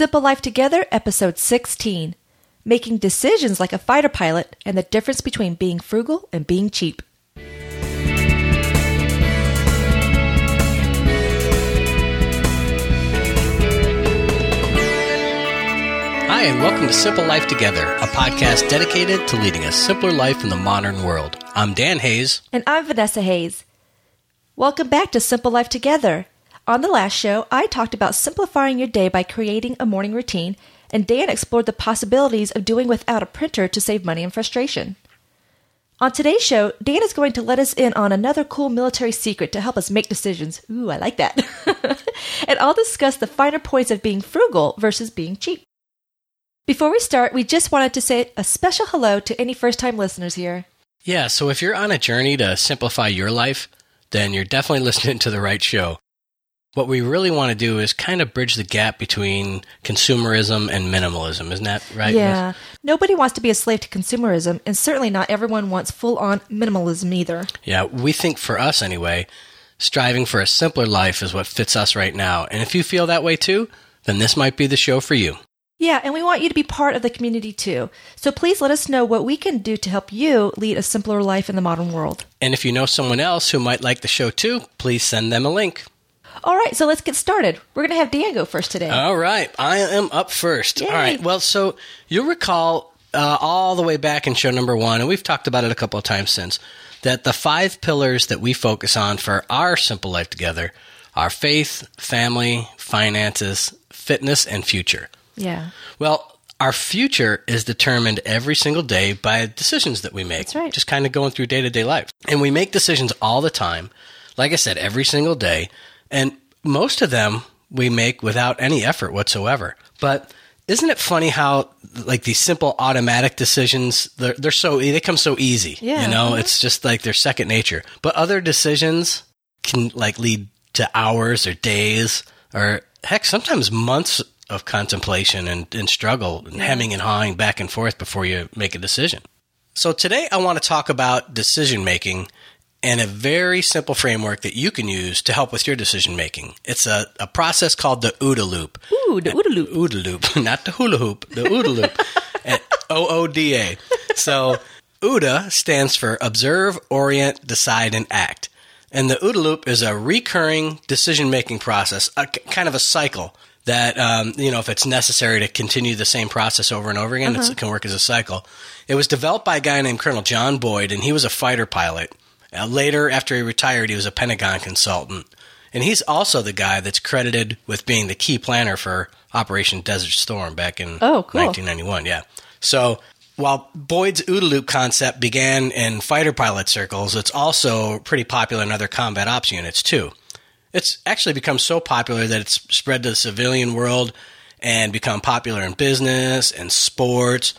Simple Life Together, Episode 16 Making Decisions Like a Fighter Pilot and the Difference Between Being Frugal and Being Cheap. Hi, and welcome to Simple Life Together, a podcast dedicated to leading a simpler life in the modern world. I'm Dan Hayes. And I'm Vanessa Hayes. Welcome back to Simple Life Together. On the last show, I talked about simplifying your day by creating a morning routine, and Dan explored the possibilities of doing without a printer to save money and frustration. On today's show, Dan is going to let us in on another cool military secret to help us make decisions. Ooh, I like that. and I'll discuss the finer points of being frugal versus being cheap. Before we start, we just wanted to say a special hello to any first time listeners here. Yeah, so if you're on a journey to simplify your life, then you're definitely listening to the right show. What we really want to do is kind of bridge the gap between consumerism and minimalism. Isn't that right? Yeah. Nobody wants to be a slave to consumerism, and certainly not everyone wants full on minimalism either. Yeah, we think for us anyway, striving for a simpler life is what fits us right now. And if you feel that way too, then this might be the show for you. Yeah, and we want you to be part of the community too. So please let us know what we can do to help you lead a simpler life in the modern world. And if you know someone else who might like the show too, please send them a link. All right, so let's get started. We're going to have Dan go first today. All right, I am up first. Yay. All right, well, so you'll recall uh, all the way back in show number one, and we've talked about it a couple of times since, that the five pillars that we focus on for our simple life together are faith, family, finances, fitness, and future. Yeah. Well, our future is determined every single day by decisions that we make. That's right. Just kind of going through day to day life. And we make decisions all the time. Like I said, every single day. And most of them we make without any effort whatsoever. But isn't it funny how like these simple automatic decisions they're, they're so they come so easy Yeah. you know Mhm. it's just like they're second nature but other decisions can like lead to hours or days or heck sometimes months of contemplation and, and struggle and hemming and hawing back and forth before you make a decision so today i want to talk about decision making and a very simple framework that you can use to help with your decision making it's a, a process called the OODA loop Ooh, the OODA loop. OODA loop, not the hula hoop, the OODA loop. O O D A. So OODA stands for Observe, Orient, Decide, and Act. And the OODA loop is a recurring decision making process, a, kind of a cycle that, um, you know, if it's necessary to continue the same process over and over again, it's, it can work as a cycle. It was developed by a guy named Colonel John Boyd, and he was a fighter pilot. Uh, later, after he retired, he was a Pentagon consultant. And he's also the guy that's credited with being the key planner for Operation Desert Storm back in Oh, cool. 1991. Yeah. So while Boyd's OODA loop concept began in fighter pilot circles, it's also pretty popular in other combat ops units too. It's actually become so popular that it's spread to the civilian world and become popular in business and sports.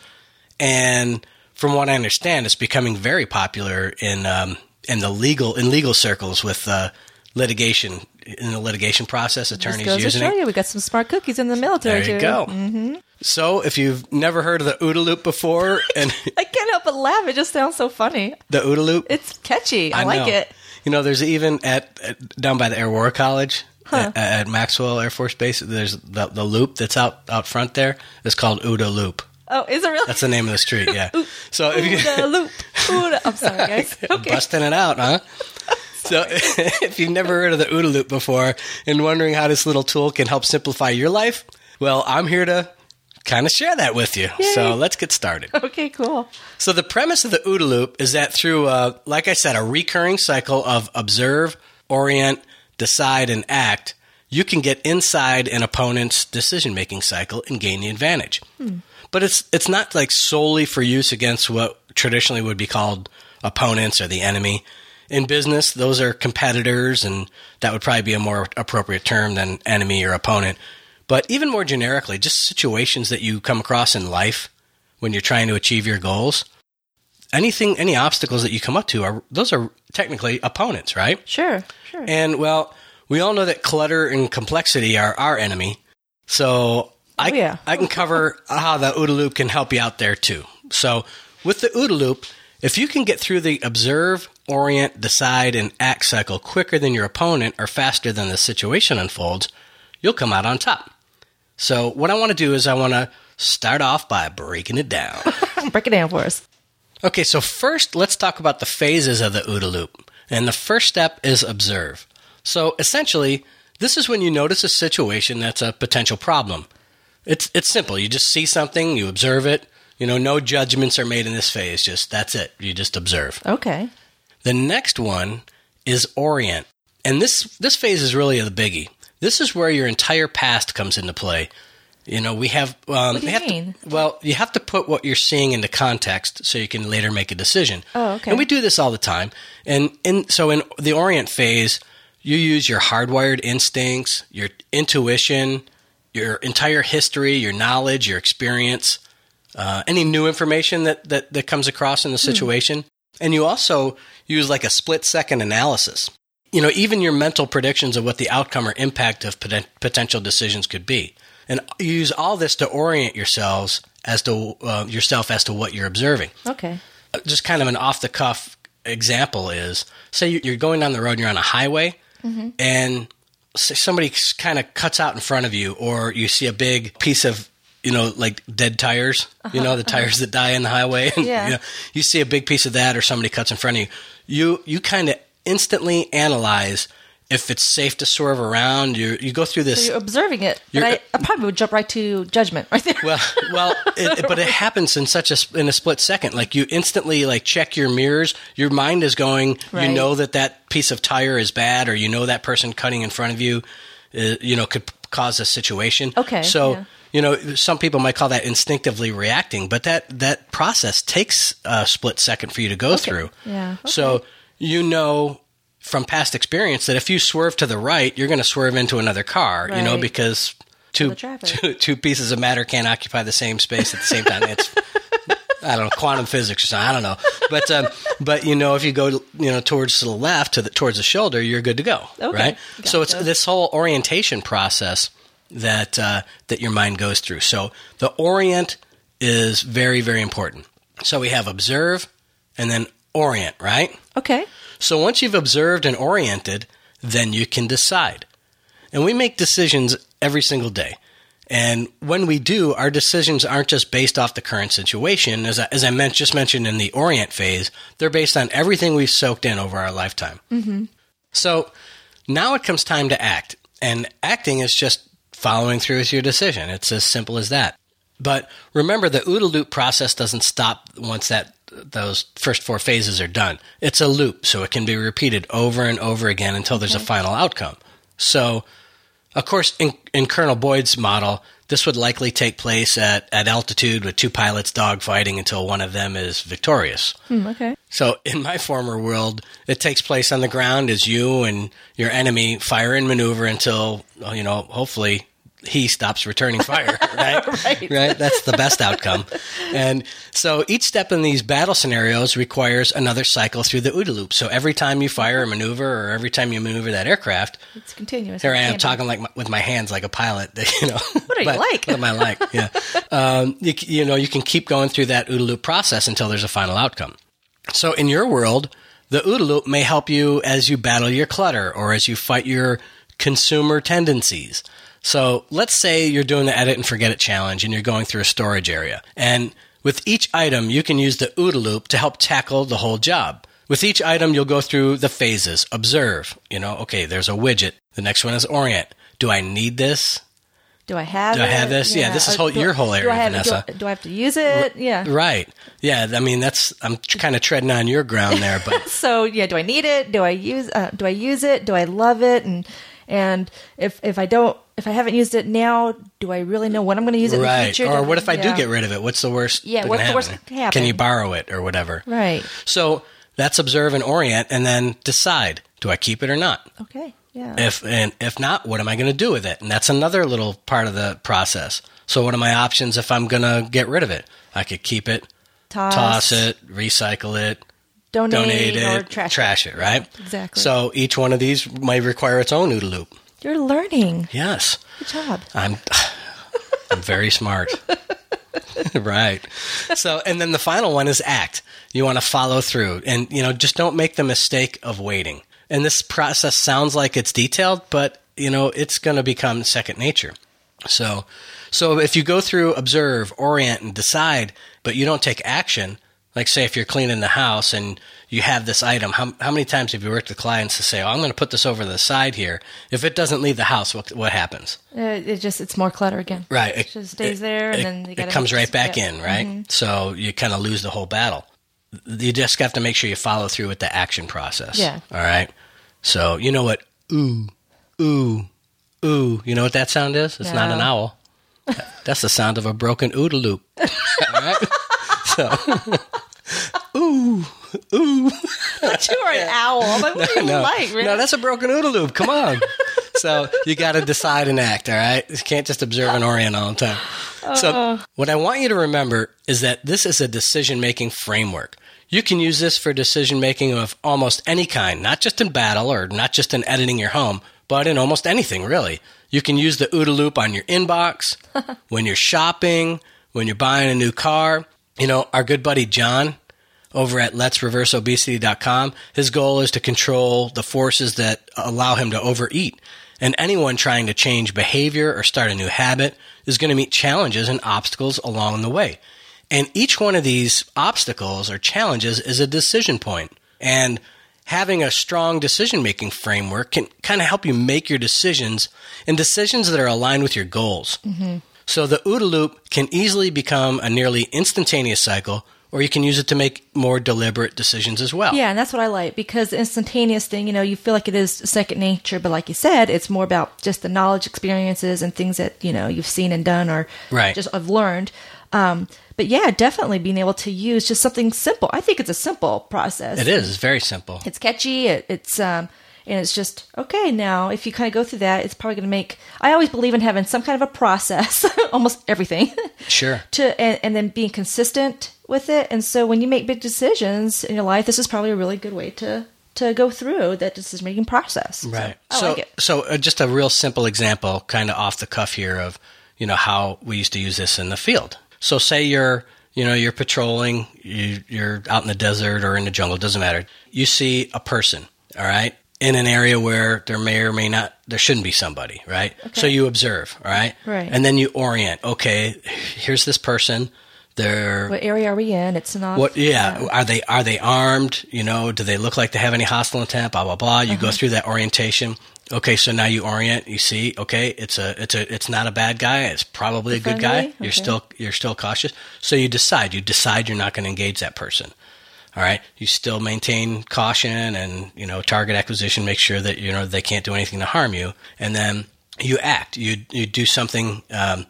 And from what I understand, it's becoming very popular in um, in the legal in legal circles with uh, litigation in the litigation process. Just Attorneys goes to using show it. you, we got some smart cookies in the military There you too. go. Mm-hmm. So, if you've never heard of the OODA loop before, and I can't help but laugh. It just sounds so funny. the OODA loop, It's catchy. I, I like know. it. You know, there's even at, at down by the Air War College at, at Maxwell Air Force Base. There's the, the loop that's out out front there. It's called OODA Loop. Oh, is it really? That's the name of the street. Yeah. so if you OODA loop. OODA. I'm sorry, guys. Okay. busting it out, huh? So, if you've never heard of the OODA loop before and wondering how this little tool can help simplify your life, well, I'm here to kind of share that with you. So, let's get started. Okay, cool. So the premise of the OODA loop is that through, uh, like I said, a recurring cycle of observe, orient, decide, and act, you can get inside an opponent's decision-making cycle and gain the advantage. But it's it's not like solely for use against what traditionally would be called opponents or the enemy. In business, those are competitors, and that would probably be a more appropriate term than enemy or opponent. But even more generically, just situations that you come across in life when you're trying to achieve your goals. Anything, any obstacles that you come up to are those are technically opponents, right? Sure, sure. And well, we all know that clutter and complexity are our enemy. So I, Oh, yeah. I can cover how the OODA loop can help you out there too. So with the OODA loop, if you can get through the observe, orient, decide, and act cycle quicker than your opponent or faster than the situation unfolds, you'll come out on top. So, what I want to do is I want to start off by breaking it down. Break it down for us. okay, so first, let's talk about the phases of the OODA loop. And the first step is observe. So, essentially, this is when you notice a situation that's a potential problem. It's, it's simple. You just see something, you observe it. You know, no judgments are made in this phase. Just that's it. You just observe. Okay. The next one is orient. And this this phase is really the biggie. This is where your entire past comes into play. You know, we have um What do you have mean? To, well, you have to put what you're seeing into context so you can later make a decision. Oh, okay. And we do this all the time. And in so in the orient phase, you use your hardwired instincts, your intuition, your entire history, your knowledge, your experience, uh, any new information that, that, that comes across in the situation. And you also use like a split second analysis. You know, even your mental predictions of what the outcome or impact of poten- potential decisions could be. And you use all this to orient yourselves as to uh, yourself as to what you're observing Okay. just kind of an off the cuff example is say you- you're going down the road and you're on a highway and say somebody kind of cuts out in front of you or you see a big piece of you know like dead tires you uh-huh, know the uh-huh. tires that die in the highway and, Yeah. you, know, you see a big piece of that or somebody cuts in front of you you you kind of instantly analyze if it's safe to swerve around you you go through this So you're observing it. You're- I, I probably would jump right to judgment right there. well, well, it, but it happens in such a in a split second. Like you instantly like check your mirrors. Your mind is going. Right. You know that that piece of tire is bad, or you know that person cutting in front of you, uh, you know, could cause a situation. Okay, So yeah. you know, some people might call that instinctively reacting, but that that process takes a split second for you to go through. Yeah, So you know. From past experience, that if you swerve to the right, you're going to swerve into another car, you know, because two, two two pieces of matter can't occupy the same space at the same time. It's I don't know quantum physics or something. I don't know, but um, but you know if you go you know towards the left to the towards the shoulder, you're good to go, Okay. right? So it's this whole orientation process that uh, that your mind goes through. So the orient is very very important. So we have observe and then orient, right? okay. So once you've observed and oriented, then you can decide. And we make decisions every single day. And when we do, our decisions aren't just based off the current situation. As I, as I meant, just mentioned in the orient phase, they're based on everything we've soaked in over our lifetime. Mm-hmm. So now it comes time to act. And acting is just following through with your decision. It's as simple as that. But remember, the OODA loop process doesn't stop once that those first four phases are done. It's a loop, so it can be repeated over and over again until there's a final outcome. So, of course, in, in Colonel Boyd's model, this would likely take place at, at altitude with two pilots dogfighting until one of them is victorious. Hmm, okay. So in my former world, it takes place on the ground as you and your enemy fire and maneuver until you know, hopefully he stops returning fire, right? Right. right? That's the best outcome. And so each step in these battle scenarios requires another cycle through the OODA loop. So every time you fire a maneuver or every time you maneuver that aircraft, It's continuous. here I am talking like my, with my hands like a pilot. You know, what are you like? What am I like? Yeah, um, you, you know, you can keep going through that OODA loop process until there's a final outcome. So in your world, the OODA loop may help you as you battle your clutter or as you fight your consumer tendencies. So let's say you're doing the edit and forget it challenge and you're going through a storage area. And with each item, you can use the OODA loop to help tackle the whole job. With each item, you'll go through the phases. Observe, you know, okay, there's a widget. The next one is orient. Do I need this? Do I have Do I it? have this? Yeah, this is whole- do- your whole do area, I have, Vanessa. Do I, do I have to use it? Yeah. Right. Yeah, I mean, that's, I'm kind of treading on your ground there, but So yeah, do I need it? Do I use? Uh, do I use it? Do I love it? And and if if I don't, if I haven't used it now, do I really know when I'm going to use it in the future? Or what if I do get rid of it? What's the worst? Yeah, what's can the worst happen? that can happen? Can you borrow it or whatever? Right. So that's observe and orient, and then decide: do I keep it or not? Okay. Yeah. If and if not, what am I going to do with it? And that's another little part of the process. So what are my options if I'm going to get rid of it? I could keep it, toss, toss it, recycle it, donate, donate or it, trash, it, right? Exactly. So each one of these might require its own OODA loop. You're learning. Yes. Good job. I'm I'm very smart. right. So and then the final one is act. You want to follow through and you know just don't make the mistake of waiting. And this process sounds like it's detailed, but you know it's going to become second nature. So, so if you go through observe, orient, and decide, but you don't take action, like say if you're cleaning the house and you have this item, how, how many times have you worked with clients to say, oh, I'm going to put this over the side here. If it doesn't leave the house, what, what happens? Uh, it just it's more clutter again. Right. It just stays there, and it, then it comes right back. Mm-hmm. in, right? So you kind of lose the whole battle. You just have to make sure you follow through with the action process. Yeah. All right. So you know what? Ooh, ooh, ooh. You know what that sound is? It's not an owl. That's the sound of a broken OODA loop. All right. So, ooh, ooh. you are an owl. I'm like, what do you no, like? Really? no, that's a broken OODA loop. Come on. so you got to decide and act. All right, you can't just observe and orient all the time. So what I want you to remember is that this is a decision making framework. You can use this for decision making of almost any kind, not just in battle or not just in editing your home, but in almost anything really. You can use the OODA loop on your inbox, when you're shopping, when you're buying a new car. You know, our good buddy John, over at letsreverseobesity.com. His goal is to control the forces that allow him to overeat. And anyone trying to change behavior or start a new habit is going to meet challenges and obstacles along the way. And each one of these obstacles or challenges is a decision point. And having a strong decision making framework can kind of help you make your decisions and decisions that are aligned with your goals. Mm-hmm. So the OODA loop can easily become a nearly instantaneous cycle, or you can use it to make more deliberate decisions as well. Yeah, and that's what I like because the instantaneous thing, you know, you feel like it is second nature, but like you said, it's more about just the knowledge, experiences, and things that you know you've seen and done, or Right. just have learned. Um, but yeah, definitely being able to use just something simple. I think it's a simple process. It is. It's very simple. It's catchy. It, it's um, and it's just okay. Now, if you kind of go through that, it's probably going to make. I always believe in having some kind of a process, almost everything, Sure. to and, and then being consistent with it. And so when you make big decisions in your life, this is probably a really good way to to go through that decision making process. So, Right. I so, like so uh, just a real simple example, kind of off the cuff here, of you know how we used to use this in the field. So, say you're you know you're patrolling, you, you're out in the desert or in the jungle, doesn't matter. You see a person, all right, in an area where there may or may not there shouldn't be somebody, right? So you observe, all right, Right. and then you orient. Okay, here's this person. They're What area are we in? It's not. what? Yeah. Are they are they armed? You know, do they look like they have any hostile intent? Blah blah blah. You Uh-huh. go through that orientation. Okay, so now you orient. You see, okay, it's a it's a it's not a bad guy. It's probably a good guy. You're Okay. still you're still cautious. So you decide. You decide you're not going to engage that person. All right. You still maintain caution and you know target acquisition. Make sure that you know they can't do anything to harm you, and then you act. You you do something. Um,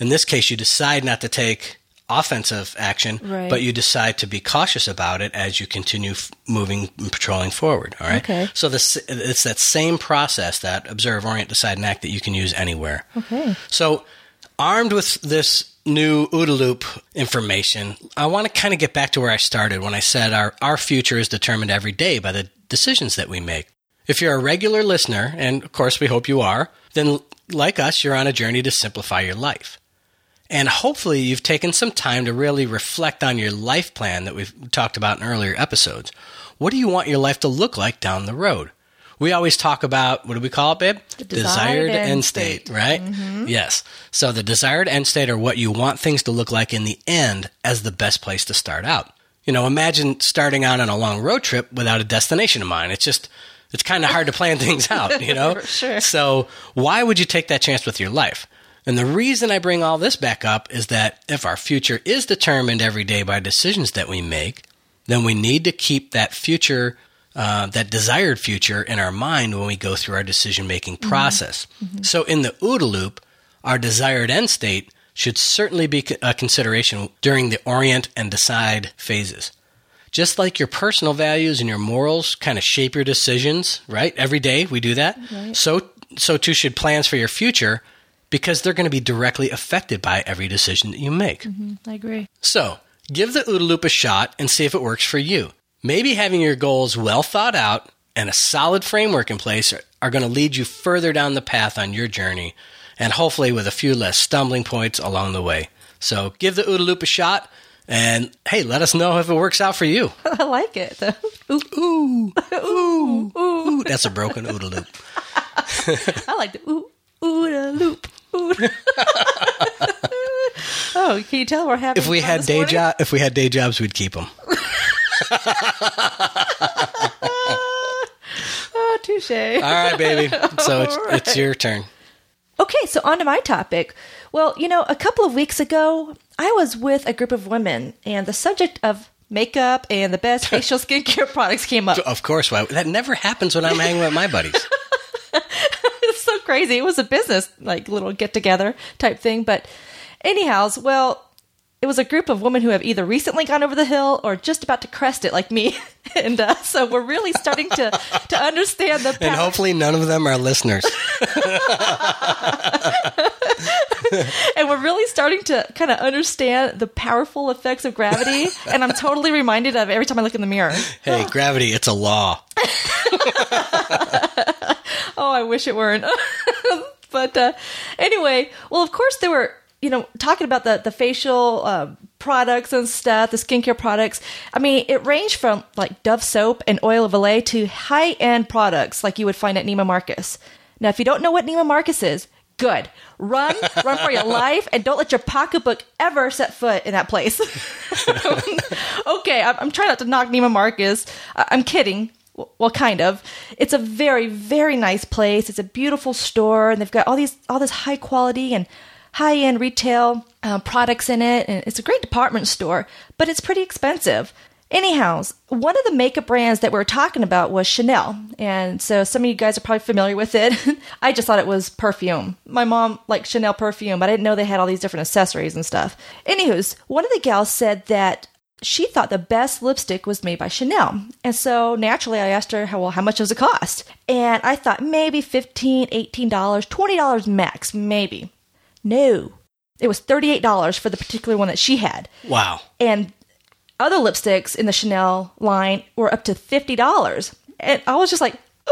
in this case, you decide not to take offensive action, Right. but you decide to be cautious about it as you continue f- moving and patrolling forward. All right. Okay. So this it's that same process that observe, orient, decide, and act that you can use anywhere. Okay. So, armed with this new OODA loop information, I want to kind of get back to where I started when I said our, our future is determined every day by the decisions that we make. If you're a regular listener, and of course we hope you are, then like us, you're on a journey to simplify your life. And hopefully, you've taken some time to really reflect on your life plan that we've talked about in earlier episodes. What do you want your life to look like down the road? We always talk about what do we call it, babe? The desired end state. right? Mm-hmm. Yes. So the desired end state are what you want things to look like in the end as the best place to start out. You know, imagine starting out on a long road trip without a destination in mind. It's just it's kind of hard to plan things out, you know? For sure. So why would you take that chance with your life? And the reason I bring all this back up is that if our future is determined every day by decisions that we make, then we need to keep that future, uh, that desired future in our mind when we go through our decision making mm-hmm. process. Mm-hmm. So in the OODA loop, our desired end state should certainly be a consideration during the orient and decide phases. Just like your personal values and your morals kind of shape your decisions, right? Every day we do that. So so too should plans for your future because they're going to be directly affected by every decision that you make. Mm-hmm. I agree. So, give the OODA loop a shot and see if it works for you. Maybe having your goals well thought out and a solid framework in place are, are going to lead you further down the path on your journey and hopefully with a few less stumbling points along the way. So, give the OODA loop a shot and hey, let us know if it works out for you. I like it. though. Ooh, Ooh, ooh, ooh. that's a broken OODA loop. I like the ooh, ooh, loop. oh, can you tell we're having? If we had day morning? job, if we had day jobs, we'd keep them. Oh, touche. All right, baby. So it's All it's your turn. Okay, so on to my topic. Well, you know, a couple of weeks ago, I was with a group of women, and the subject of makeup and the best facial skincare products came up. Of course, why? That never happens when I'm hanging with my buddies. it's so crazy. It was a business, like, little get together type thing. But, anyhows, well, it was a group of women who have either recently gone over the hill or just about to crest it, like me. and uh, so we're really starting to, to understand the And hopefully, none of them are listeners. and we're really starting to kind of understand the powerful effects of gravity. and I'm totally reminded of every time I look in the mirror. Hey, gravity, it's a law. Oh, I wish it weren't. but uh, anyway, well, of course, there were, you know, talking about the, the facial uh, products and stuff, the skincare products. I mean, it ranged from like Dove soap and oil of Olay to high end products like you would find at Neiman Marcus. Now, if you don't know what Neiman Marcus is, good. Run, run for your life, and don't let your pocketbook ever set foot in that place. okay, I'm, I'm trying not to knock Neiman Marcus. I- I'm kidding. Well, kind of. It's a very, very nice place. It's a beautiful store, and they've got all these, all this high quality and high end retail uh, products in it, and it's a great department store. But it's pretty expensive. Anyhow, one of the makeup brands that we were talking about was Chanel, and so some of you guys are probably familiar with it. I just thought it was perfume. My mom liked Chanel perfume, but I didn't know they had all these different accessories and stuff. Anywho's, one of the gals said that she thought the best lipstick was made by Chanel. And so naturally I asked her, well, how much does it cost? And I thought maybe $15, $18, $20 max, maybe. No, it was $38 for the particular one that she had. Wow. And other lipsticks in the Chanel line were up to $50. And I was just like,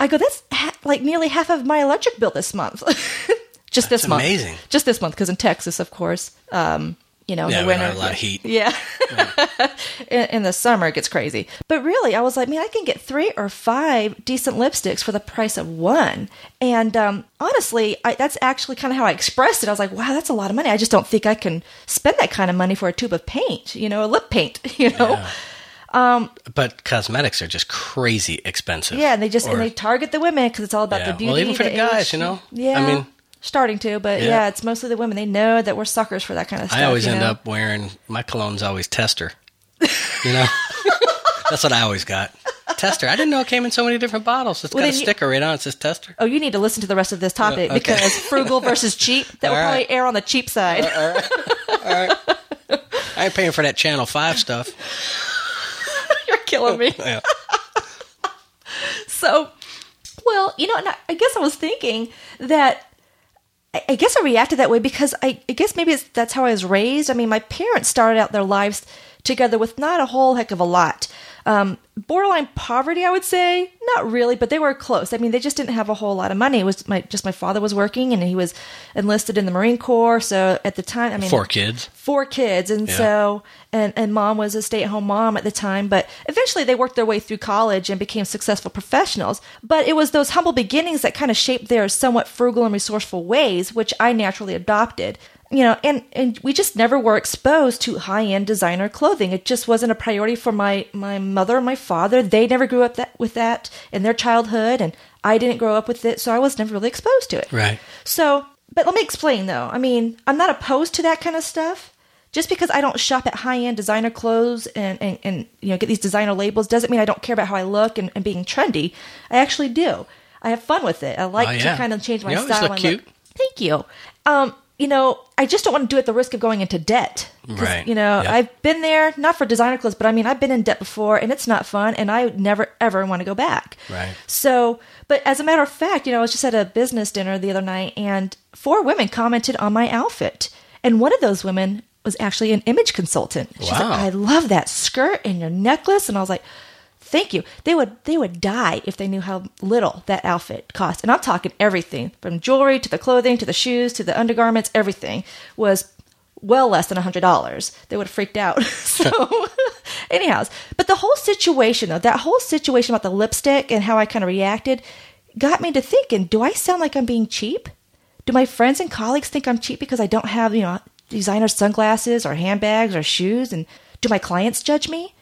I go, that's ha- like nearly half of my electric bill this month. Just this month. amazing. Just this month, because in Texas, of course, um, you know, in Yeah, the winter. a lot of heat. Yeah. in, in the summer, it gets crazy. But really, I was like, man, I can get three or five decent lipsticks for the price of one. And um, honestly, I, that's actually kind of how I expressed it. I was like, wow, that's a lot of money. I just don't think I can spend that kind of money for a tube of paint, you know, a lip paint, you know? Yeah. but cosmetics are just crazy expensive. Yeah, and they just Or- and they target the women because it's all about Yeah. the beauty. Well, even for the guys, age. you know? Yeah, I mean- starting to, but Yeah. yeah. it's mostly the women. They know that we're suckers for that kind of stuff. I always end know? up wearing my cologne's always tester. You know, that's what I always got. Tester. I didn't know it came in so many different bottles. It's Well, got a you- sticker right on. it says tester. Oh, you need to listen to the rest of this topic okay. because frugal versus cheap. That will All probably right. err on the cheap side. I ain't paying for that Channel Five stuff. You're killing me. Yeah. So, well, you know, and I, I guess I was thinking that I, guess I reacted that way because I, I guess maybe that's how I was raised. I mean, my parents started out their lives together with not a whole heck of a lot. Um, borderline poverty, I would say, not really, but they were close. I mean, they just didn't have a whole lot of money. It was my just my father was working and he was enlisted in the Marine Corps. So at the time, I mean, Four kids. four kids and Yeah. so and and mom was a stay-at-home mom at the time but eventually they worked their way through college and became successful professionals but it was those humble beginnings that kind of shaped their somewhat frugal and resourceful ways which i naturally adopted you know and and we just never were exposed to high-end designer clothing it just wasn't a priority for my my mother and my father they never grew up that with that in their childhood and i didn't grow up with it so i was never really exposed to it Right. so, but let me explain though. I mean, I'm not opposed to that kind of stuff. Just because I don't shop at high end designer clothes and, and, and you know get these designer labels doesn't mean I don't care about how I look and, and being trendy. I actually do. I have fun with it. I like Oh, to kind of change my You style. look and cute. Thank you. Um, you know, I just don't want to do it at the risk of going into debt. Right. You know, Yep. I've been there, not for designer clothes, but I mean, I've been in debt before and it's not fun and I never ever want to go back. Right. So, but as a matter of fact, you know, I was just at a business dinner the other night and four women commented on my outfit. And one of those women was actually an image consultant. She's Wow. like, I love that skirt and your necklace. And I was like, thank you. They would they would die if they knew how little that outfit cost. And I'm talking everything from jewelry to the clothing to the shoes to the undergarments, everything was well less than a hundred dollars. They would have freaked out. so anyhow, but the whole situation though, that whole situation about the lipstick and how I kind of reacted got me to thinking, do I sound like I'm being cheap? Do my friends and colleagues think I'm cheap because I don't have, you know, designer sunglasses or handbags or shoes? And do my clients judge me?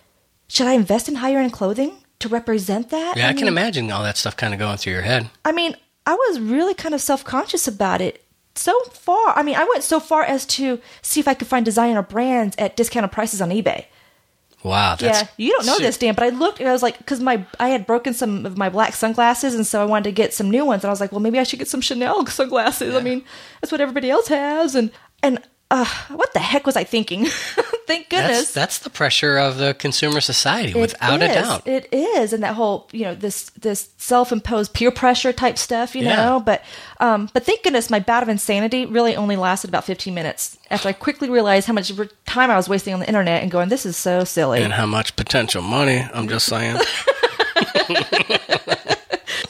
Should I invest in higher end clothing to represent that? Yeah, I, I can imagine all that stuff kind of going through your head. I mean, I was really kind of self conscious about it. So far, I mean, I went so far as to see if I could find designer brands at discounted prices on eBay. Wow. That's, yeah, you don't know this, Dan, but I looked and I was like, because my I had broken some of my black sunglasses, and so I wanted to get some new ones, and I was like, well, maybe I should get some Chanel sunglasses. I mean, that's what everybody else has, and and uh, what the heck was I thinking? Thank goodness. That's, that's the pressure of the consumer society, It without a doubt. It is, and that whole you know this this self imposed peer pressure type stuff, you Yeah. know. But um, but thank goodness my bout of insanity really only lasted about fifteen minutes after I quickly realized how much time I was wasting on the internet and going, this is so silly. and how much potential money, I'm just saying.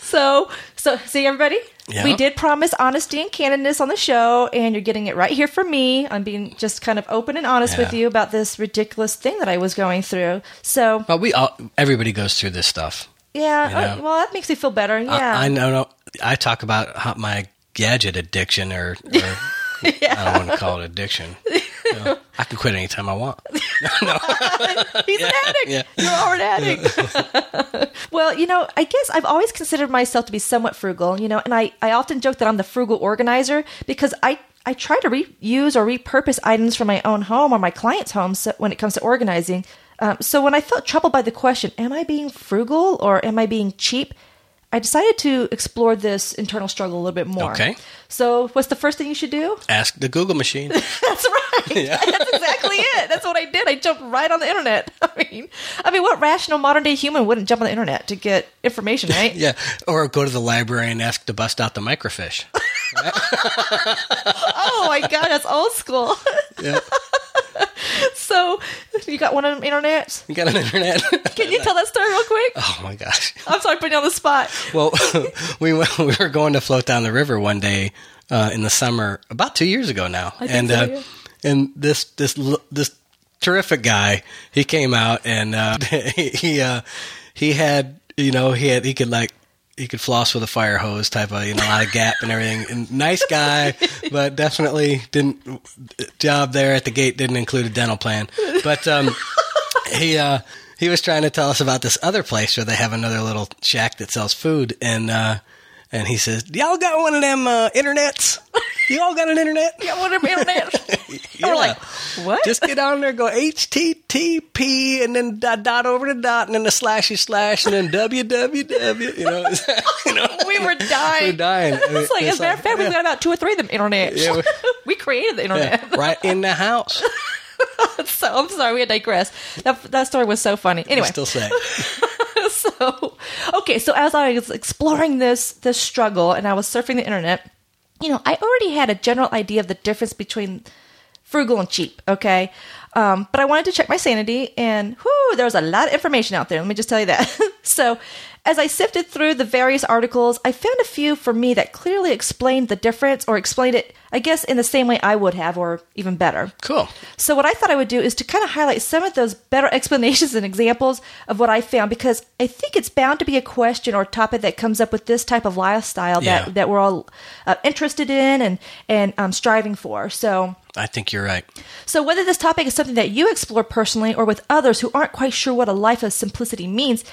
So so see everybody, Yeah. we did promise honesty and candidness on the show, and you're getting it right here from me. I'm being just kind of open and honest with you about this ridiculous thing that I was going through. So but we all, everybody goes through this stuff. yeah, Yeah. uh, well that makes me feel better. Yeah, I, I know. no, I talk about how my gadget addiction, or, or I don't want to call it addiction. Know, I can quit anytime I want. He's an addict. yeah. You are an addict. well, you know, I guess I've always considered myself to be somewhat frugal, you know, and I, I often joke that I'm the frugal organizer because I, I try to reuse or repurpose items from my own home or my client's homes so, when it comes to organizing. Um, so when I felt troubled by the question, am I being frugal or am I being cheap? I decided to explore this internal struggle a little bit more. Okay. So, what's the first thing you should do? Ask the Google machine. That's right. That's exactly it. That's what I did. I jumped right on the internet. I mean, I mean, what rational modern day human wouldn't jump on the internet to get information, right? Yeah, or go to the library and ask to bust out the microfiche. Oh my god, that's old school. Yeah, so, you got one on the internet? you got an internet. Can you tell that story real quick? oh my gosh. I'm sorry, putting you on the spot. Well, we went, we were going to float down the river one day uh, in the summer, about two years ago now, and so, uh, yeah. and this this this terrific guy, he came out and uh, he he, uh, he had you know he had he could like. He could floss with a fire hose, type of you know, a lot of gap and everything. And nice guy, but definitely didn't job there at the gate didn't include a dental plan. But um, he uh he was trying to tell us about this other place where they have another little shack that sells food and uh and he says, Y'all got one of them uh internets? You all got an internet? Got one on the internet. Yeah. We're like, what? Just get on there, go HTTP, and then dot, dot over the dot, and then the slashy slash, and then www. You know, you know we were dying. we're dying. It's like, as a matter of fact, we've got about two or three of them internet. Yeah, we- we created the internet. Yeah, right in the house. So I'm sorry, we had to digress. That, that story was so funny. Anyway, Still say. So okay so as i was exploring this this struggle and i was surfing the internet you know i already had a general idea of the difference between frugal and cheap okay? Um, but i wanted to check my sanity and whoo there was a lot of information out there. Let me just tell you that. So as i sifted through the various articles i found a few for me that clearly explained the difference or explained it i guess in the same way i would have or even better Cool. so what I thought I would do is to kind of highlight some of those better explanations and examples of what I found because I think it's bound to be a question or topic that comes up with this type of lifestyle that, that we're all uh, interested in and and um, striving for. So I think you're right. so whether this topic is something that you explore personally or with others who aren't quite sure what a life of simplicity means,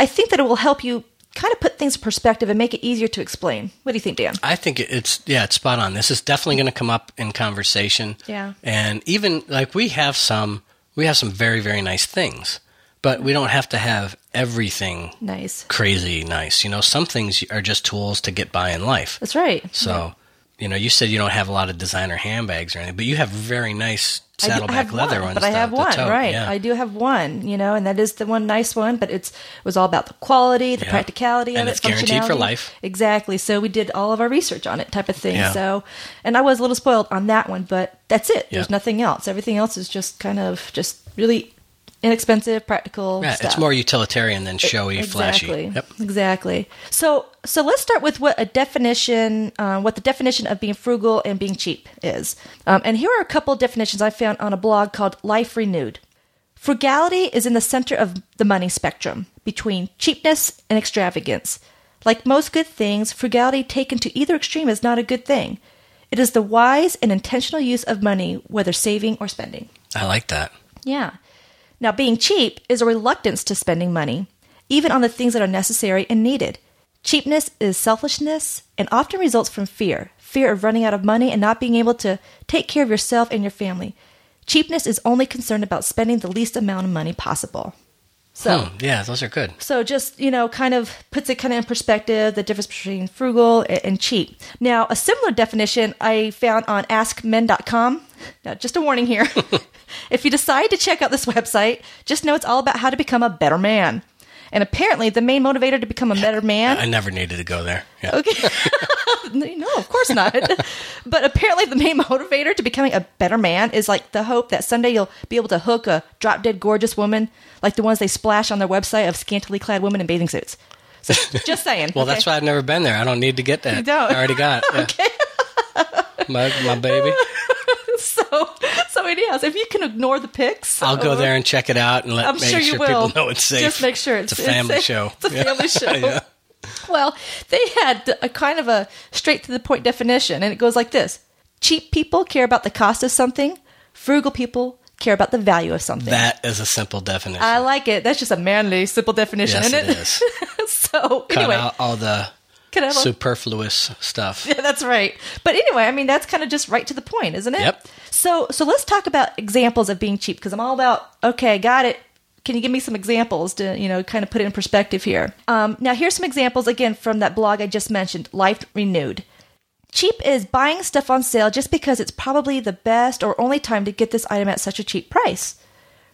I think that it will help you kind of put things in perspective and make it easier to explain. What do you think, Dan? I think it's yeah, it's spot on. This is definitely going to come up in conversation. Yeah. and even like we have some, we have some very very nice things, but we don't have to have everything Nice. crazy nice. You know, some things are just tools to get by in life. That's right. So, you know, you said you don't have a lot of designer handbags or anything, but you have very nice I do- I saddleback have leather one, ones. but I have one, right? Yeah. I do have one, you know, and that is the one nice one. But it's it was all about the quality, the Yeah. practicality And of it's it, guaranteed for functionality. life. Exactly. So we did all of our research on it, type of thing. Yeah. So, and I was a little spoiled on that one, but that's it. There's nothing else. Everything else is just kind of just really inexpensive, practical. yeah, stuff. it's more utilitarian than showy, exactly. flashy. Yep. Exactly. So, so let's start with what a definition, uh, what the definition of being frugal and being cheap is. Um, and here are a couple of definitions I found on a blog called Life Renewed. Frugality is in the center of the money spectrum between cheapness and extravagance. Like most good things, frugality taken to either extreme is not a good thing. It is the wise and intentional use of money, whether saving or spending. I like that. Yeah. Now, being cheap is a reluctance to spending money, even on the things that are necessary and needed. Cheapness is selfishness and often results from fear fear of running out of money and not being able to take care of yourself and your family. Cheapness is only concerned about spending the least amount of money possible. So, Hmm, yeah, those are good. so just, you know, kind of puts it kind of in perspective the difference between frugal a- and cheap. Now, a similar definition I found on askmen.com. Now, just a warning here. if you decide to check out this website, just know it's all about how to become a better man. And apparently, the main motivator to become a better man I never needed to go there. Yeah. Okay. no, of course not. but apparently, the main motivator to becoming a better man is like the hope that someday you'll be able to hook a drop dead gorgeous woman like the ones they splash on their website of scantily clad women in bathing suits. So, just saying. Well, okay? that's why I've never been there. I don't need to get that. You don't. I already got it. Yeah. my, my baby. So, so anyhow, if you can ignore the pics, I'll go uh, there and check it out and let I'm make sure you will. people know it's safe. Just make sure it's, it's, a family it's show. It's a family show. Yeah. Well, they had a kind of a straight to the point definition, and it goes like this: Cheap people care about the cost of something. Frugal people care about the value of something. That is a simple definition. I like it. That's just a manly, simple definition, yes, isn't it? it is. so Cut anyway, out all the can I have a- superfluous stuff. Yeah, that's right. But anyway, I mean, that's kind of just right to the point, isn't it? Yep. So, so let's talk about examples of being cheap because I'm all about okay, got it. Can you give me some examples to you know kind of put it in perspective here? Um, now, here's some examples again from that blog I just mentioned, Life Renewed. Cheap is buying stuff on sale just because it's probably the best or only time to get this item at such a cheap price.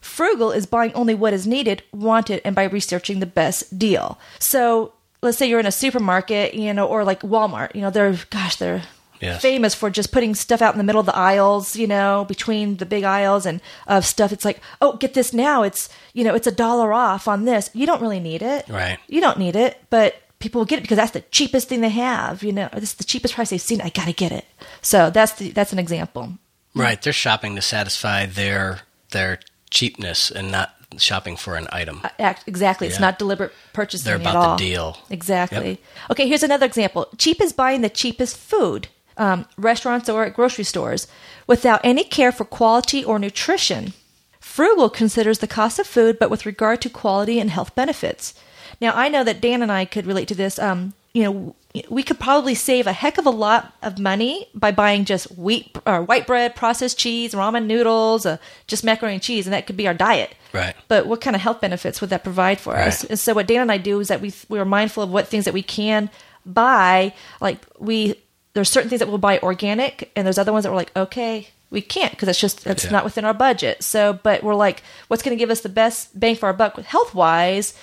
Frugal is buying only what is needed, wanted, and by researching the best deal. So let's say you're in a supermarket, you know, or like Walmart, you know, they're, gosh, they're Yes. famous for just putting stuff out in the middle of the aisles, you know, between the big aisles and of stuff. It's like, oh, get this now. It's, you know, it's a dollar off on this. You don't really need it. Right. You don't need it, but people will get it because that's the cheapest thing they have, you know, this is the cheapest price they've seen. I got to get it. So that's the, that's an example. Right. They're shopping to satisfy their their cheapness and not shopping for an item. Act, exactly. It's not deliberate purchasing They're at about all. the deal. Exactly. Okay, here's another example. Cheap is buying the cheapest food, um, restaurants or at grocery stores, without any care for quality or nutrition. Frugal considers the cost of food, but with regard to quality and health benefits. Now, I know that Dan and I could relate to this. Um, you know, we could probably save a heck of a lot of money by buying just wheat or white bread, processed cheese, ramen noodles, uh, just macaroni and cheese, and that could be our diet. Right. But what kind of health benefits would that provide for us? Right. And so what Dan and I do is that we we are mindful of what things that we can buy. Like we there's certain things that we'll buy organic, and there's other ones that we're like, okay, we can't because it's just it's Yeah. not within our budget. So, but we're like, what's going to give us the best bang for our buck with health wise,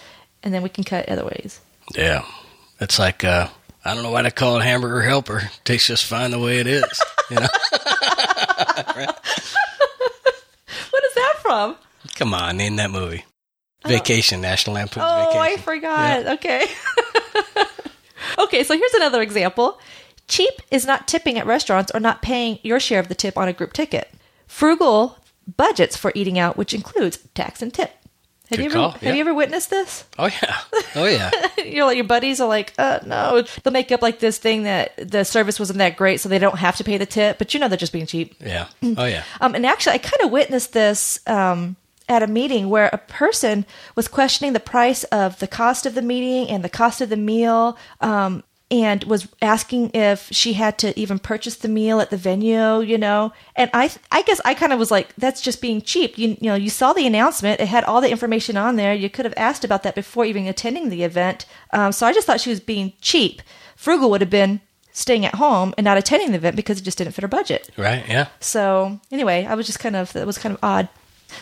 and then we can cut other ways. Yeah. It's like uh, I don't know why they call it hamburger helper. It Tastes just fine the way it is. You know. What is that from? Come on, name that movie. Oh. Vacation, National Lampoon's Vacation. Oh, I forgot. Okay. okay, so here's another example. Cheap is not tipping at restaurants or not paying your share of the tip on a group ticket. Frugal budgets for eating out, which includes tax and tip. Have Good you ever call, have yeah. you ever witnessed this? Oh yeah. Oh yeah. you know, like your buddies are like, uh, no, they'll make up like this thing that the service wasn't that great, so they don't have to pay the tip, but you know they're just being cheap. Yeah. Oh yeah. Um, and actually, I kind of witnessed this um, at a meeting where a person was questioning the price of the cost of the meeting and the cost of the meal, um, and was asking if she had to even purchase the meal at the venue. You know, and I, I guess I kind of was like, that's just being cheap. You, you know, you saw the announcement; it had all the information on there. You could have asked about that before even attending the event. Um, so I just thought she was being cheap. Frugal would have been staying at home and not attending the event because it just didn't fit her budget. Right. Yeah. So anyway, I was just kind of that was kind of odd.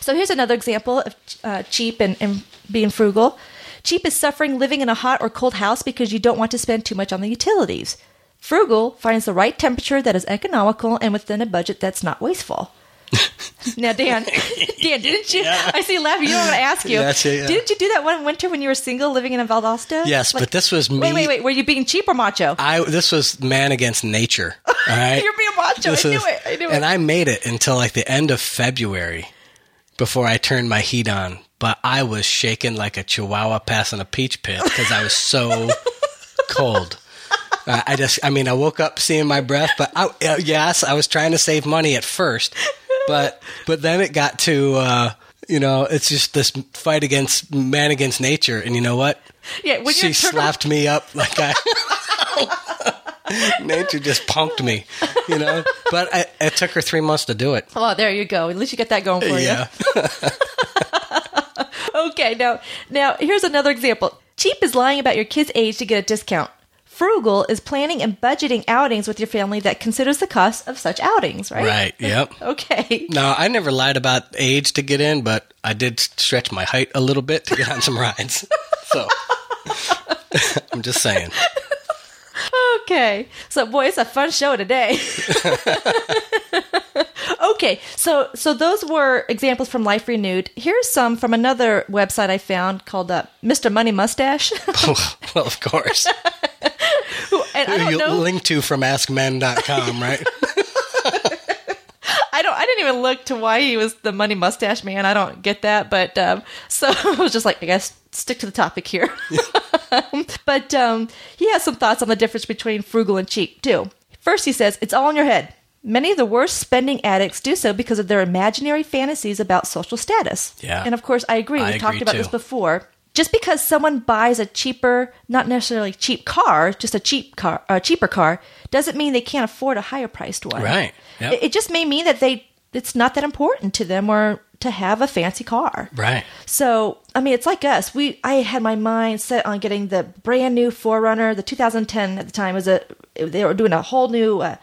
So here's another example of uh, cheap and, and being frugal. Cheap is suffering living in a hot or cold house because you don't want to spend too much on the utilities. Frugal finds the right temperature that is economical and within a budget that's not wasteful. now, Dan, Dan, didn't you? I see you laughing. You know what I ask you? That's it, yeah. Didn't you do that one winter when you were single, living in a Valdosta? Yes, Like- but this was me. Wait, wait, wait. Were you being cheap or macho? I this was man against nature. All right. You're being macho. This I knew is- it. I knew it. And I made it until like the end of February before I turned my heat on. But I was shaking like a chihuahua passing a peach pit because I was so cold. Uh, I just, I mean, I woke up seeing my breath, but I, uh, yes, I was trying to save money at first, but but then it got to, uh, you know, it's just this fight against man against nature, and you know what? Yeah, she slapped me up like I. nature just punked me, you know. But I, it took her three months to do it. Oh, there you go. At least you get that going for you. Okay, now now here's another example. Cheap is lying about your kid's age to get a discount. Frugal is planning and budgeting outings with your family that considers the cost of such outings, right? Right. Yep. Okay. No, I never lied about age to get in, but I did stretch my height a little bit to get on some rides. So I'm just saying. Okay. So boy, it's a fun show today. okay. So so those were examples from Life Renewed. Here's some from another website I found called uh, Mr. Money Mustache. well, of course. Who- and I don't You know link to from askmen.com, right? I don't. I didn't even look to why he was the money mustache man. I don't get that, but um, so I was just like, I guess stick to the topic here. but um, he has some thoughts on the difference between frugal and cheap too. First, he says it's all in your head. Many of the worst spending addicts do so because of their imaginary fantasies about social status. Yeah. and of course, I agree. I we talked about too. this before. Just because someone buys a cheaper, not necessarily cheap car, just a cheap car, a cheaper car, doesn't mean they can't afford a higher priced one. Right. Yep. It, it just may mean that they it's not that important to them or to have a fancy car. Right. So, I mean, it's like us. We I had my mind set on getting the brand new 4Runner. The 2010 at the time was a they were doing a whole new uh,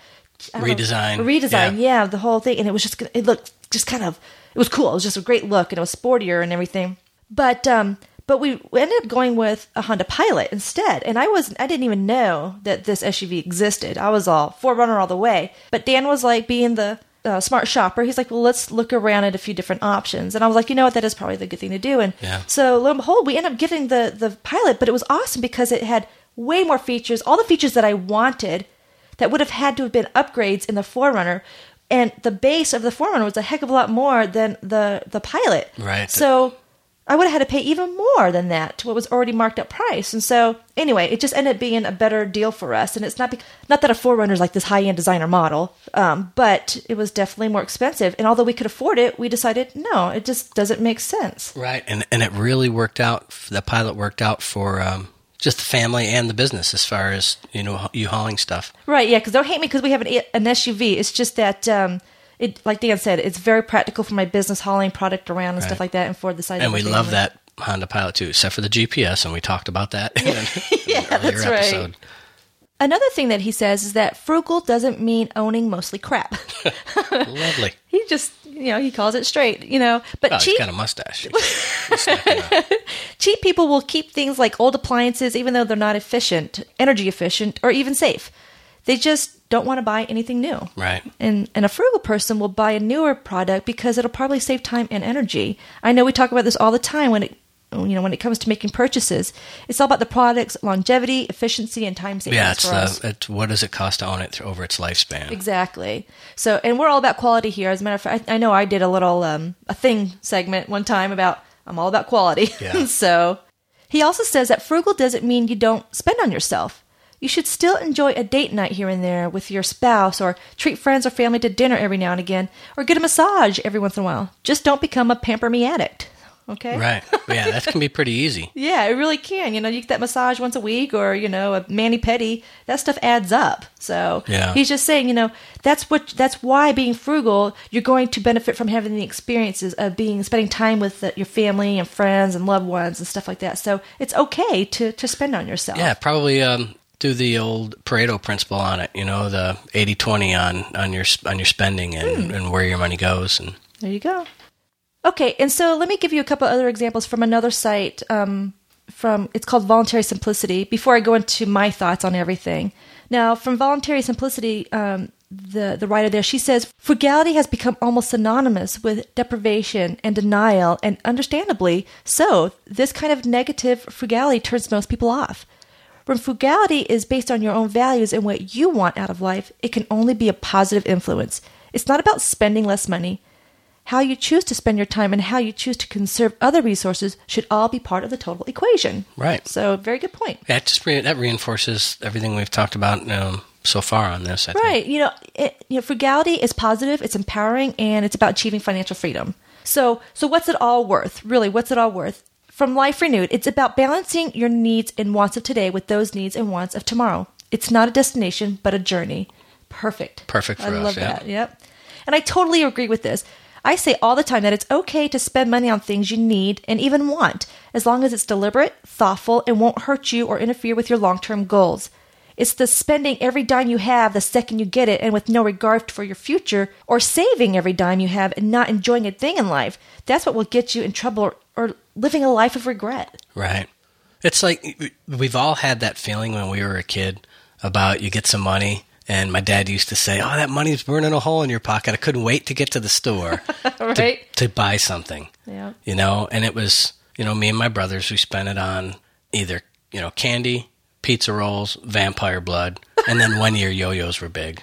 don't know, Redesign. redesign, Yeah. yeah, the whole thing, and it was just it looked just kind of it was cool. It was just a great look, and it was sportier and everything. But um, but we ended up going with a Honda Pilot instead, and I was I didn't even know that this SUV existed. I was all 4Runner all the way. But Dan was like being the uh, smart shopper. He's like, well, let's look around at a few different options, and I was like, you know what, that is probably the good thing to do. And Yeah. so lo and behold, we ended up getting the the Pilot, but it was awesome because it had way more features, all the features that I wanted that would have had to have been upgrades in the 4Runner. And the base of the 4Runner was a heck of a lot more than the the Pilot. Right. So I would have had to pay even more than that to what was already marked up price. And so anyway, it just ended up being a better deal for us. And it's not be- not that a 4Runner is like this high end designer model, um, but it was definitely more expensive. And although we could afford it, we decided no, it just doesn't make sense. Right. And and it really worked out. The pilot worked out for um, just the family and the business as far as you know you hauling stuff. Right, yeah, because don't hate me because we have an, an SUV. It's just that, um, it like Dan said, it's very practical for my business hauling product around and stuff like that, and for the side. And we love that Honda Pilot too, except for the GPS, and we talked about that in an Yeah, earlier that's right. Another thing that he says is that frugal doesn't mean owning mostly crap. Lovely. he just, you know, he calls it straight, you know. But Oh, cheap, he's got a mustache. He's snacking up. cheap people will keep things like old appliances, even though they're not efficient, energy efficient, or even safe. They just don't want to buy anything new. Right. And, and a frugal person will buy a newer product because it'll probably save time and energy. I know we talk about this all the time when it you know when it comes to making purchases. It's all about the product's longevity, efficiency, and time savings Yeah, it's the it's, what does it cost to own it through, over its lifespan? Exactly. So, and we're all about quality here. As a matter of fact, I, I know I did a little um, a thing segment one time about I'm all about quality. Yeah. so, he also says that frugal doesn't mean you don't spend on yourself. You should still enjoy a date night here and there with your spouse, or treat friends or family to dinner every now and again, or get a massage every once in a while. Just don't become a pamper me addict. Okay. Right. Yeah, that can be pretty easy. Yeah, it really can. You know, you get that massage once a week or, you know, a mani pedi. That stuff adds up. So Yeah. he's just saying, you know, that's what that's why being frugal, you're going to benefit from having the experiences of being spending time with the, your family and friends and loved ones and stuff like that. So it's okay to to spend on yourself. Yeah, probably um, do the old Pareto principle on it. You know, the 80-20 on on your on your spending and, Hmm. and where your money goes. And There you go. Okay, and so let me give you a couple other examples from another site. Um, from it's called Voluntary Simplicity. Before I go into my thoughts on everything, now from Voluntary Simplicity, um, the the writer there she says frugality has become almost synonymous with deprivation and denial, and understandably so. This kind of negative frugality turns most people off. When frugality is based on your own values and what you want out of life, it can only be a positive influence. It's not about spending less money. how you choose to spend your time and how you choose to conserve other resources should all be part of the total equation. Right. So, very good point. That just re- that reinforces everything we've talked about um, so far on this. I think. Right. You know, it, you know, frugality is positive, it's empowering, and it's about achieving financial freedom. So, so what's it all worth? Really, what's it all worth? From Life Renewed, it's about balancing your needs and wants of today with those needs and wants of tomorrow. It's not a destination, but a journey. Perfect. Perfect for I us, love yeah. that. Yep. And I totally agree with this. I say all the time that it's okay to spend money on things you need and even want, as long as it's deliberate, thoughtful, and won't hurt you or interfere with your long term goals. It's the spending every dime you have the second you get it and with no regard for your future, or saving every dime you have and not enjoying a thing in life. That's what will get you in trouble or, living a life of regret. Right. It's like we've all had that feeling when we were a kid about you get some money. And my dad used to say, "Oh, that money's burning a hole in your pocket. I couldn't wait to get to the store right? to, to buy something." Yeah. You know, and it was you know me and my brothers who spent it on either you know candy, pizza rolls, vampire blood, and then one year yo-yos were big.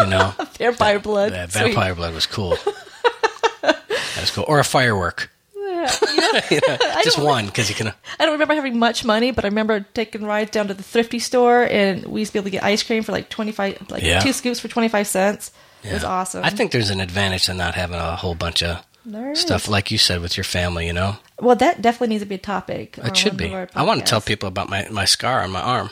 You know, Vampire blood. yeah, Sweet. vampire blood was cool. that was cool, or a firework. Yeah. You know, just one because you can. Uh, I don't remember having much money, but I remember taking rides down to the thrifty store, and we used to be able to get ice cream for like twenty five, like Yeah. two scoops for twenty five cents. It was awesome. I think there's an advantage to not having a whole bunch of stuff, like you said, with your family. You know, Well, that definitely needs to be a topic. it should be. I want to tell people about my, my scar on my arm.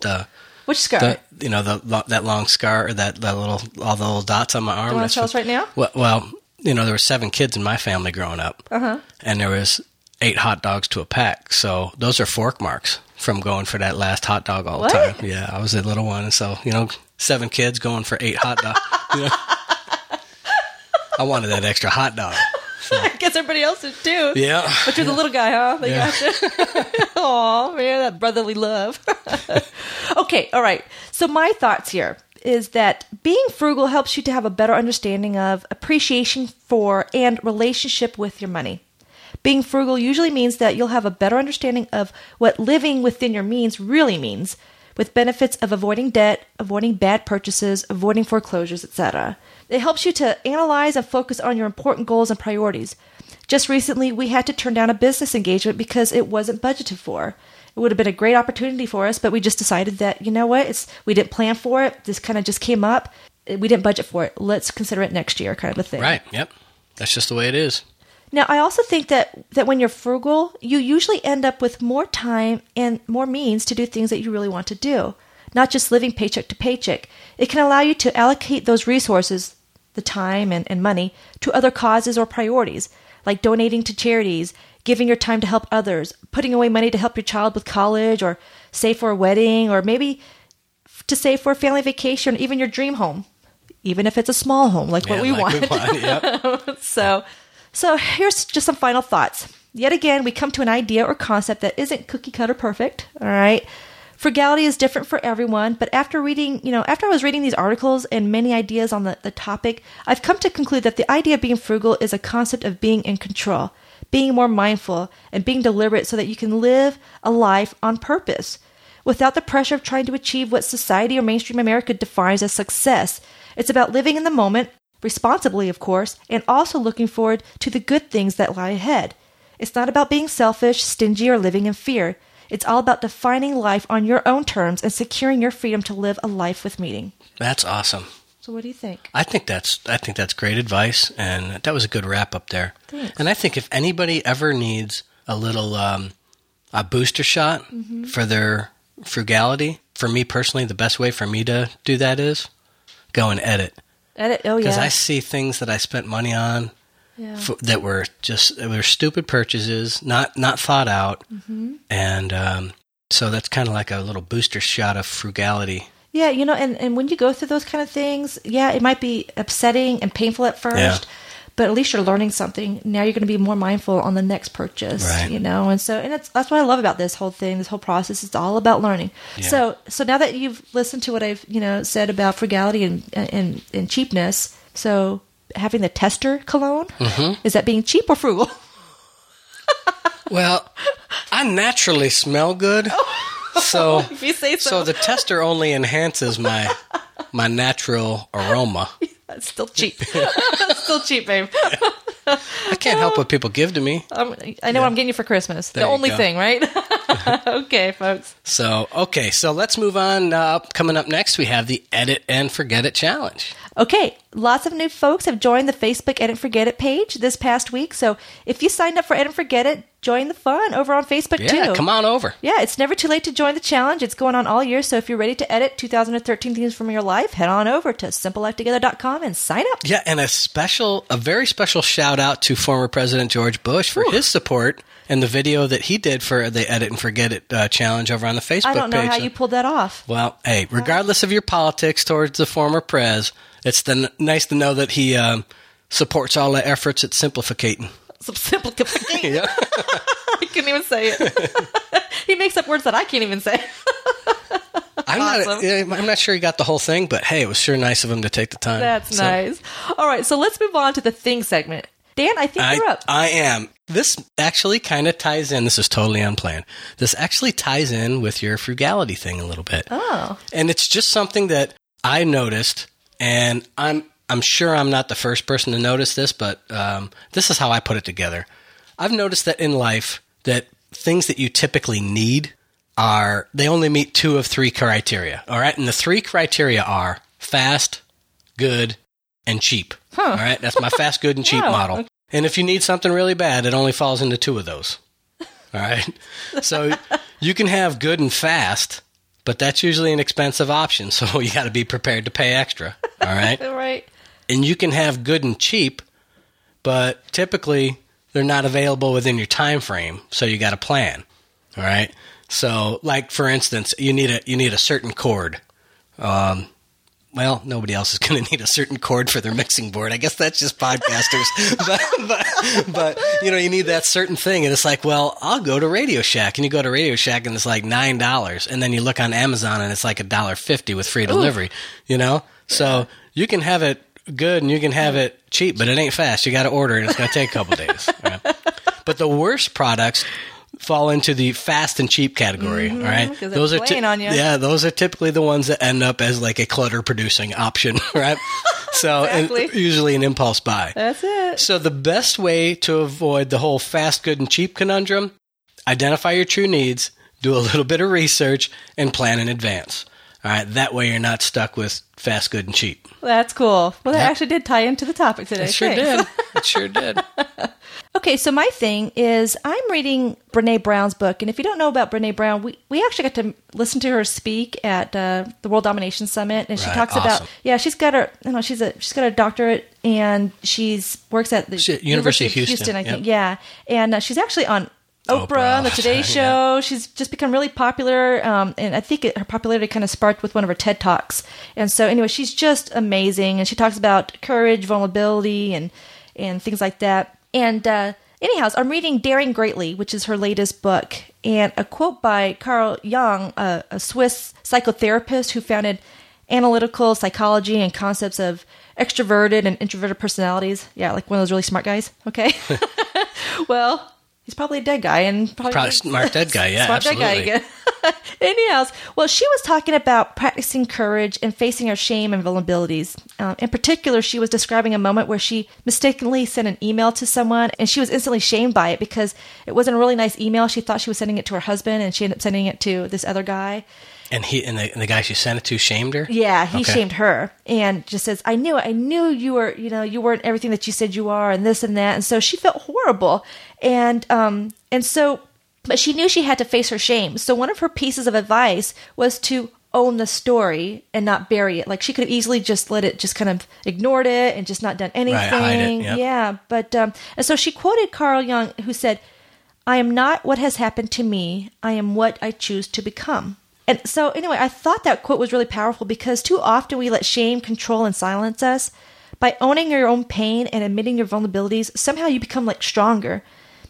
The which scar. the you know the that long scar or that that little all the little dots on my arm. you want to tell us right now? Well, well, you know there were seven kids in my family growing up, Uh-huh. and there was eight hot dogs to a pack. So those are fork marks from going for that last hot dog all What? the time. Yeah, I was a little one, so you know seven kids going for eight hot dogs. you know? I wanted that extra hot dog. I guess everybody else did too. Yeah. But you're the little guy, huh? They Yeah. Aw, man, that brotherly love. okay, all right. So my thoughts here is that being frugal helps you to have a better understanding of appreciation for and relationship with your money. Being frugal usually means that you'll have a better understanding of what living within your means really means, with benefits of avoiding debt, avoiding bad purchases, avoiding foreclosures, etc. It helps you to analyze and focus on your important goals and priorities. Just recently, we had to turn down a business engagement because it wasn't budgeted for. It would have been a great opportunity for us, but we just decided that, you know what, it's we didn't plan for it. This kind of just came up. We didn't budget for it. Let's consider it next year, kind of a thing. Right. Yep. That's just the way it is. Now, I also think that that when you're frugal, you usually end up with more time and more means to do things that you really want to do, not just living paycheck to paycheck. It can allow you to allocate those resources, the time and, and money, to other causes or priorities, like donating to charities, giving your time to help others, putting away money to help your child with college, or save for a wedding, or maybe to save for a family vacation, even your dream home, even if it's a small home like what we like want. Yep. So, so here's just some final thoughts. Yet again, we come to an idea or concept that isn't cookie cutter perfect. All right. Frugality is different for everyone, but after reading, you know, after I was reading these articles and many ideas on the, the topic, I've come to conclude that the idea of being frugal is a concept of being in control, being more mindful, and being deliberate so that you can live a life on purpose without the pressure of trying to achieve what society or mainstream America defines as success. It's about living in the moment, responsibly, of course, and also looking forward to the good things that lie ahead. It's not about being selfish, stingy, or living in fear. It's all about defining life on your own terms and securing your freedom to live a life with meaning. That's awesome. So, what do you think? I think that's I think that's great advice, and that was a good wrap up there. Thanks. And I think if anybody ever needs a little um, a booster shot Mm-hmm. for their frugality, for me personally, the best way for me to do that is go and edit Edit. Oh, yeah. because. I see things that I spent money on yeah. f- that were just were stupid purchases, not not thought out, Mm-hmm. and um, so that's kind of like a little booster shot of frugality. Yeah, you know, and, and when you go through those kind of things, yeah, it might be upsetting and painful at first, Yeah. but at least you're learning something. Now you're going to be more mindful on the next purchase, Right. you know, and so and it's that's what I love about this whole thing, this whole process. It's all about learning. Yeah. So so now that you've listened to what I've you know said about frugality and and, and cheapness, so having the tester cologne Mm-hmm. is that being cheap or frugal? Well, I naturally smell good, so if you say so. so the tester only enhances my my natural aroma. It's still cheap. still cheap, babe. I can't help what people give to me. Um, I know what I'm getting you for Christmas. There the only go. thing, right? okay, folks. So, okay, so let's move on. Uh, coming up next, we have the Edit and Forget It Challenge. Okay, lots of new folks have joined the Facebook Edit and Forget It page this past week. So if you signed up for Edit and Forget It, join the fun over on Facebook too. Yeah, too. come on over. Yeah, it's never too late to join the challenge. It's going on all year. So if you're ready to edit 2013 themes from your life, head on over to simplelifetogether.com and sign up. Yeah, and a special, a very special shout out to former President George Bush for his support and the video that he did for the Edit and Forget It uh, challenge over on the Facebook I don't know page. how you pulled that off. Well, hey, regardless of your politics towards the former prez, it's the, nice to know that he um, supports all the efforts at simplifying. Some simplification. Yeah. I couldn't even say it. he makes up words that I can't even say. I'm not. Awesome. yeah, I'm not sure he got the whole thing, but hey, it was sure nice of him to take the time. That's So, nice. All right, so let's move on to the thing segment. Dan, I think you're up. I am. This actually kind of ties in. This is totally unplanned. This actually ties in with your frugality thing a little bit. Oh. And it's just something that I noticed, and I'm I'm sure I'm not the first person to notice this, but um, this is how I put it together. I've noticed that in life that things that you typically need are they only meet two of three criteria. All right, and the three criteria are fast, good, and cheap. All right, that's my fast, good, and cheap Wow. model. And if you need something really bad, it only falls into two of those. All right, so you can have good and fast, but that's usually an expensive option, so you got to be prepared to pay extra. All right, right. and you can have good and cheap, but typically they're not available within your time frame, so you got to plan. All right. So, like for instance, you need a you need a certain cord. Um, well, nobody else is going to need a certain cord for their mixing board. I guess that's just podcasters. but, but, but, you know, you need that certain thing. And it's like, well, I'll go to Radio Shack. And you go to Radio Shack and it's like $9. And then you look on Amazon and it's like a dollar fifty with free delivery, you know? So you can have it good and you can have it cheap, but it ain't fast. You got to order and it's going to take a couple days. right? But the worst products fall into the fast and cheap category. Mm-hmm, all right, they're are playing on ya. yeah, those are typically the ones that end up as like a clutter producing option, right? So, and Exactly. usually an impulse buy. That's it. So the best way to avoid the whole fast, good, and cheap conundrum: identify your true needs, do a little bit of research, and plan in advance. All right, that way you're not stuck with fast, good, and cheap. That's cool. Well, that actually did tie into the topic today. It sure Thanks. did. It sure did. Okay, so my thing is I'm reading Brene Brown's book, and if you don't know about Brene Brown, we, we actually got to listen to her speak at uh, the World Domination Summit, and she Right, talks awesome. about yeah, she's got her you know she's a she's got a doctorate and she's works at the She- University of Houston, I yep. think, yeah, and uh, she's actually on. Oprah, Oprah, on the Today yeah. Show. She's just become really popular, um, and I think it, her popularity kind of sparked with one of her TED talks. And so, anyway, she's just amazing, and she talks about courage, vulnerability, and and things like that. And uh, anyhow, I'm reading Daring Greatly, which is her latest book, and a quote by Carl Jung, a, a Swiss psychotherapist who founded analytical psychology and concepts of extroverted and introverted personalities. Yeah, like one of those really smart guys. Okay. well, he's probably a dead guy and probably, Probably smart dead guy, yeah, smart dead guy absolutely. again. Anyhow, well, she was talking about practicing courage and facing her shame and vulnerabilities. Um, in particular, she was describing a moment where she mistakenly sent an email to someone and she was instantly shamed by it because it wasn't a really nice email. She thought she was sending it to her husband and she ended up sending it to this other guy. And he and the, and the guy she sent it to shamed her. Yeah, he Okay. shamed her and just says, "I knew it. I knew you were, you know, you weren't everything that you said you are, and this and that." And so she felt horrible, and um, and so, but she knew she had to face her shame. So one of her pieces of advice was to own the story and not bury it. Like she could have easily just let it, just kind of ignored it and just not done anything. it, yep. Yeah, but um, and so she quoted Carl Jung, who said, I am not what has happened to me. I am what I choose to become. And so, anyway, I thought that quote was really powerful because too often we let shame control and silence us. By owning your own pain and admitting your vulnerabilities, somehow you become like stronger.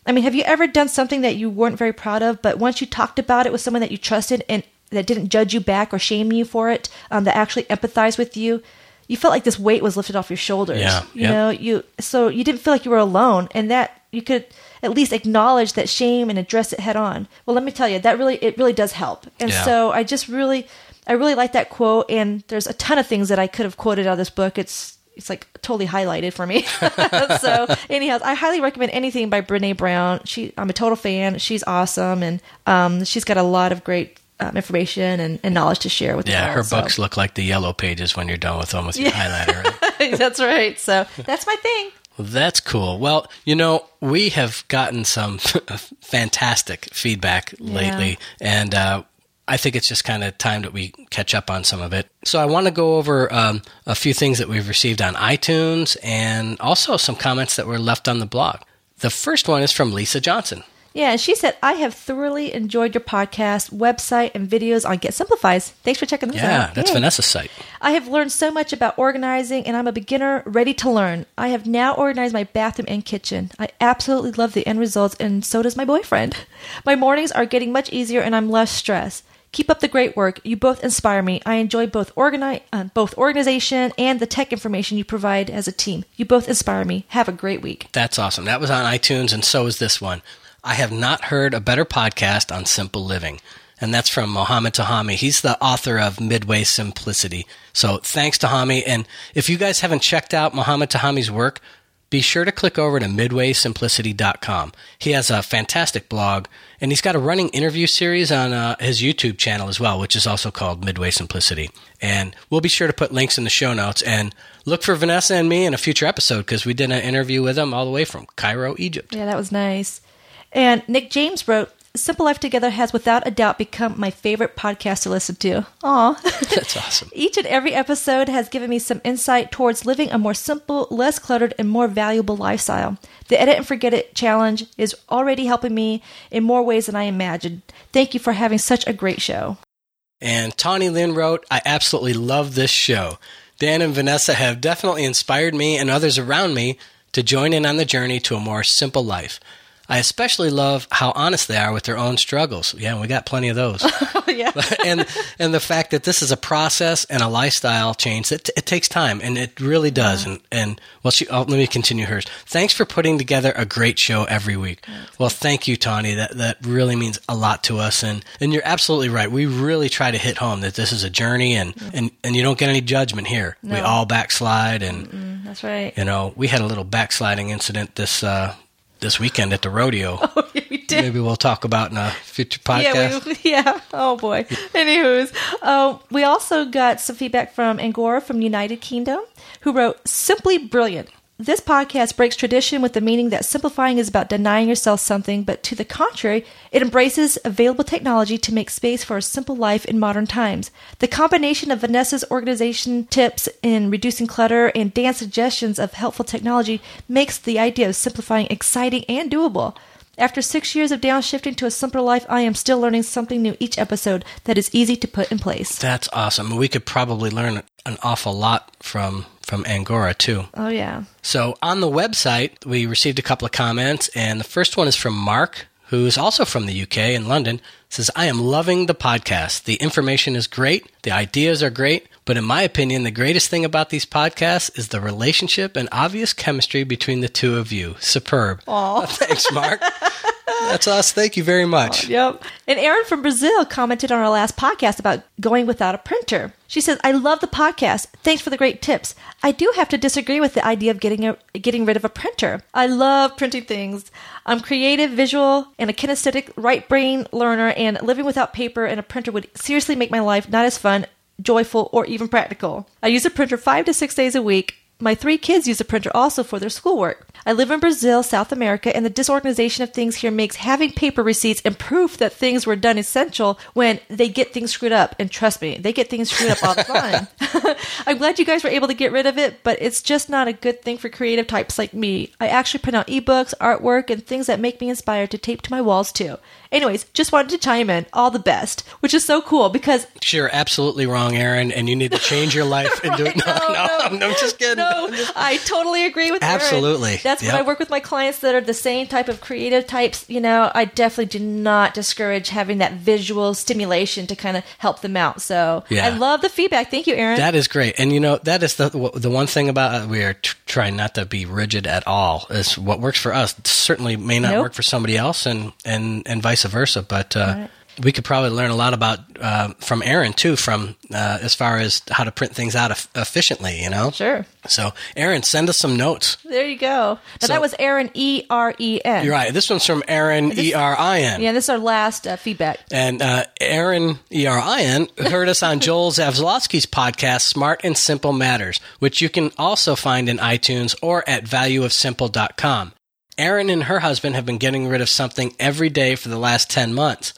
I mean, have you ever done something that you weren't very proud of, but once you talked about it with someone that you trusted and that didn't judge you back or shame you for it, um, that actually empathized with you, you felt like this weight was lifted off your shoulders. Yeah, you yep. know, you so you didn't feel like you were alone, and that you could at least acknowledge that shame and address it head on. Well, let me tell you, that really it really does help. And Yeah. so I just really I really like that quote and there's a ton of things that I could have quoted out of this book. It's it's like totally highlighted for me. so, anyhow, I highly recommend anything by Brene Brown. She, I'm a total fan. She's awesome, and um, she's got a lot of great um, information and, and, knowledge to share with. Us. Yeah, all, her so. books look like the yellow pages when you're done with them with your yeah. highlighter. Right? that's right. So that's my thing. Well, that's cool. Well, you know, we have gotten some fantastic feedback yeah. lately, and uh, I think it's just kind of time that we catch up on some of it. So I want to go over um, a few things that we've received on iTunes and also some comments that were left on the blog. The first one is from Lisa Johnson. Yeah, and she said, I have thoroughly enjoyed your podcast, website, and videos on Get Simplified. Thanks for checking this yeah, out. Yeah, that's Yay. Vanessa's site. I have learned so much about organizing, and I'm a beginner ready to learn. I have now organized my bathroom and kitchen. I absolutely love the end results, and so does my boyfriend. My mornings are getting much easier, and I'm less stressed. Keep up the great work. You both inspire me. I enjoy both organi- uh, both organization and the tech information you provide as a team. You both inspire me. Have a great week. That's awesome. That was on iTunes, and so is this one. I have not heard a better podcast on simple living. And that's from Mohammed Tahami. He's the author of Midway Simplicity. So thanks, Tahami. And if you guys haven't checked out Mohammed Tahami's work, be sure to click over to midwaysimplicity.com. He has a fantastic blog, and he's got a running interview series on uh, his YouTube channel as well, which is also called Midway Simplicity. And we'll be sure to put links in the show notes. And look for Vanessa and me in a future episode because we did an interview with him all the way from Cairo, Egypt. Yeah, that was nice. And Nick James wrote, Simple Life Together has without a doubt become my favorite podcast to listen to. Aw. That's awesome. Each and every episode has given me some insight towards living a more simple, less cluttered, and more valuable lifestyle. The Edit and Forget It challenge is already helping me in more ways than I imagined. Thank you for having such a great show. And Tawny Lynn wrote, I absolutely love this show. Dan and Vanessa have definitely inspired me and others around me to join in on the journey to a more simple life. I especially love how honest they are with their own struggles. Yeah, we got plenty of those. yeah. and and the fact that this is a process and a lifestyle change it, it takes time and it really does. Yeah. And and well, she, oh, let me continue hers. Thanks for putting together a great show every week. Well, thank you, Tawny. That that really means a lot to us. And and you're absolutely right. We really try to hit home that this is a journey and yeah. and and you don't get any judgment here. No. We all backslide and. Mm-mm, that's right. You know, we had a little backsliding incident this uh, this weekend at the rodeo. Oh, yeah, we did. Maybe we'll talk about in a future podcast. Yeah, we, yeah. Oh boy. Anywho's, uh, we also got some feedback from Angora from United Kingdom, who wrote, "Simply brilliant. This podcast breaks tradition with the meaning that simplifying is about denying yourself something, but to the contrary, it embraces available technology to make space for a simple life in modern times. The combination of Vanessa's organization tips in reducing clutter and Dan's suggestions of helpful technology makes the idea of simplifying exciting and doable. After six years of downshifting to a simpler life, I am still learning something new each episode that is easy to put in place. That's awesome. We could probably learn an awful lot from from Angora too. Oh yeah. So on the website, we received a couple of comments, and the first one is from Mark, who is also from the UK in London. Says, "I am loving the podcast. The information is great. The ideas are great. But in my opinion, the greatest thing about these podcasts is the relationship and obvious chemistry between the two of you. Superb. Aw. Thanks, Mark. That's us. Thank you very much. yep. And Erin from Brazil commented on our last podcast about going without a printer. She says, "I love the podcast. Thanks for the great tips. I do have to disagree with the idea of getting a, getting rid of a printer. I love printing things. I'm creative, visual, and a kinesthetic right brain learner, and living without paper and a printer would seriously make my life not as fun joyful, or even practical. I use a printer five to six days a week. My three kids use a printer also for their schoolwork. I live in Brazil, South America, and the disorganization of things here makes having paper receipts and proof that things were done essential when they get things screwed up. And trust me, they get things screwed up all the time. I'm glad you guys were able to get rid of it, but it's just not a good thing for creative types like me. I actually print out ebooks, artwork, and things that make me inspired to tape to my walls too. Anyways, just wanted to chime in. All the best, which is so cool because you're absolutely wrong, Erin, and you need to change your life and do it. No, no, no, no, I'm just kidding. No. I totally agree with that. absolutely. Erin. That's yep. when I work with my clients that are the same type of creative types. You know, I definitely do not discourage having that visual stimulation to kind of help them out. So yeah. I love the feedback. Thank you, Erin. That is great, and you know that is the the one thing about uh, we are t- trying not to be rigid at all. Is what works for us certainly may not nope. work for somebody else, and and and vice versa. But uh, right. We could probably learn a lot about uh, from Aaron too, from uh, as far as how to print things out e- efficiently. You know, Sure. so Aaron, send us some notes. There you go. Now So- that was Aaron E R E N. You're right. This one's from Aaron E R I N. Yeah, this is our last uh, feedback. And uh, Aaron E-R-I-N heard us on Joel Zaslofsky's podcast, Smart and Simple Matters, which you can also find in iTunes or at valueofsimple.com. Aaron and her husband have been getting rid of something every day for the last 10 months,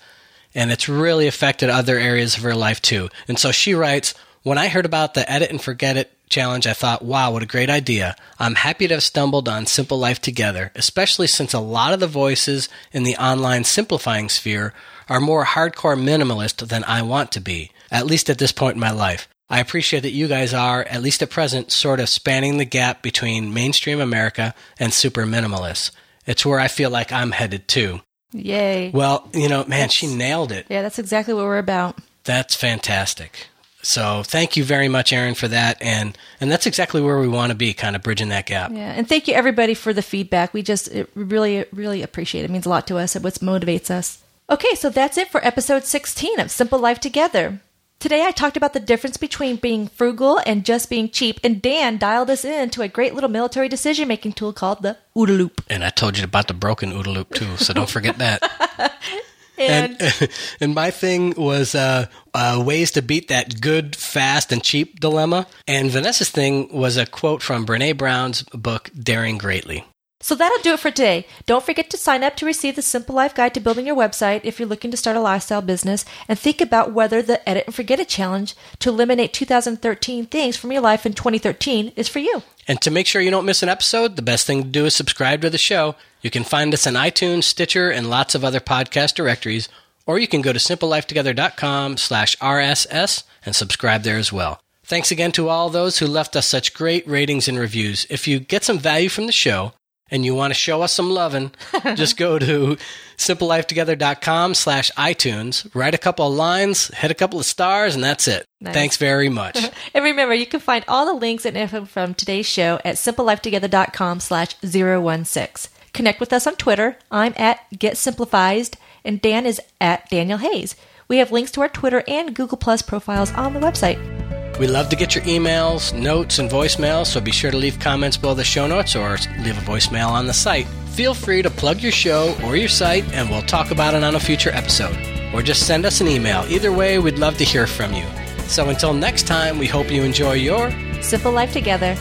and it's really affected other areas of her life too. And so she writes, when I heard about the Edit and Forget It challenge, I thought, wow, what a great idea. I'm happy to have stumbled on Simple Life Together, especially since a lot of the voices in the online simplifying sphere are more hardcore minimalist than I want to be, at least at this point in my life. I appreciate that you guys are, at least at present, sort of spanning the gap between mainstream America and super minimalists. It's where I feel like I'm headed too. Yay. Well, you know, man, she nailed it. yeah, that's exactly what we're about. That's fantastic. So thank you very much, Aaron, for that. And and that's exactly where we want to be, kind of bridging that gap. Yeah, and thank you everybody for the feedback. We just it really, really appreciate it. It means a lot to us. It what motivates us. Okay, so that's it for episode 16 of Simple Life Together. Today I talked about the difference between being frugal and just being cheap, and Dan dialed us in to a great little military decision making tool called the OODA Loop. And I told you about the broken OODA loop too, so don't forget that. And, and and my thing was uh, uh, ways to beat that good, fast, and cheap dilemma. And Vanessa's thing was a quote from Brene Brown's book Daring Greatly. So that'll do it for today. Don't forget to sign up to receive the Simple Life Guide to building your website if you're looking to start a lifestyle business, and think about whether the Edit and Forget It challenge to eliminate 2013 things from your life in 2013 is for you. And to make sure you don't miss an episode, the best thing to do is subscribe to the show. You can find us on iTunes, Stitcher, and lots of other podcast directories, or you can go to simplelifetogether.com slash RSS and subscribe there as well. Thanks again to all those who left us such great ratings and reviews. If you get some value from the show and you want to show us some loving, just go to simplelifetogether.com slash iTunes, write a couple of lines, hit a couple of stars, and that's it. Nice. Thanks very much. And remember, you can find all the links and info from today's show at simplelifetogether.com slash 016. Connect with us on Twitter. I'm at GetSimplified, and Dan is at Daniel Hayes. We have links to our Twitter and Google Plus profiles on the website. We love to get your emails, notes, and voicemails, so be sure to leave comments below the show notes or leave a voicemail on the site. Feel free to plug your show or your site, and we'll talk about it on a future episode. Or just send us an email. Either way, we'd love to hear from you. So until next time, we hope you enjoy your Simple Life Together.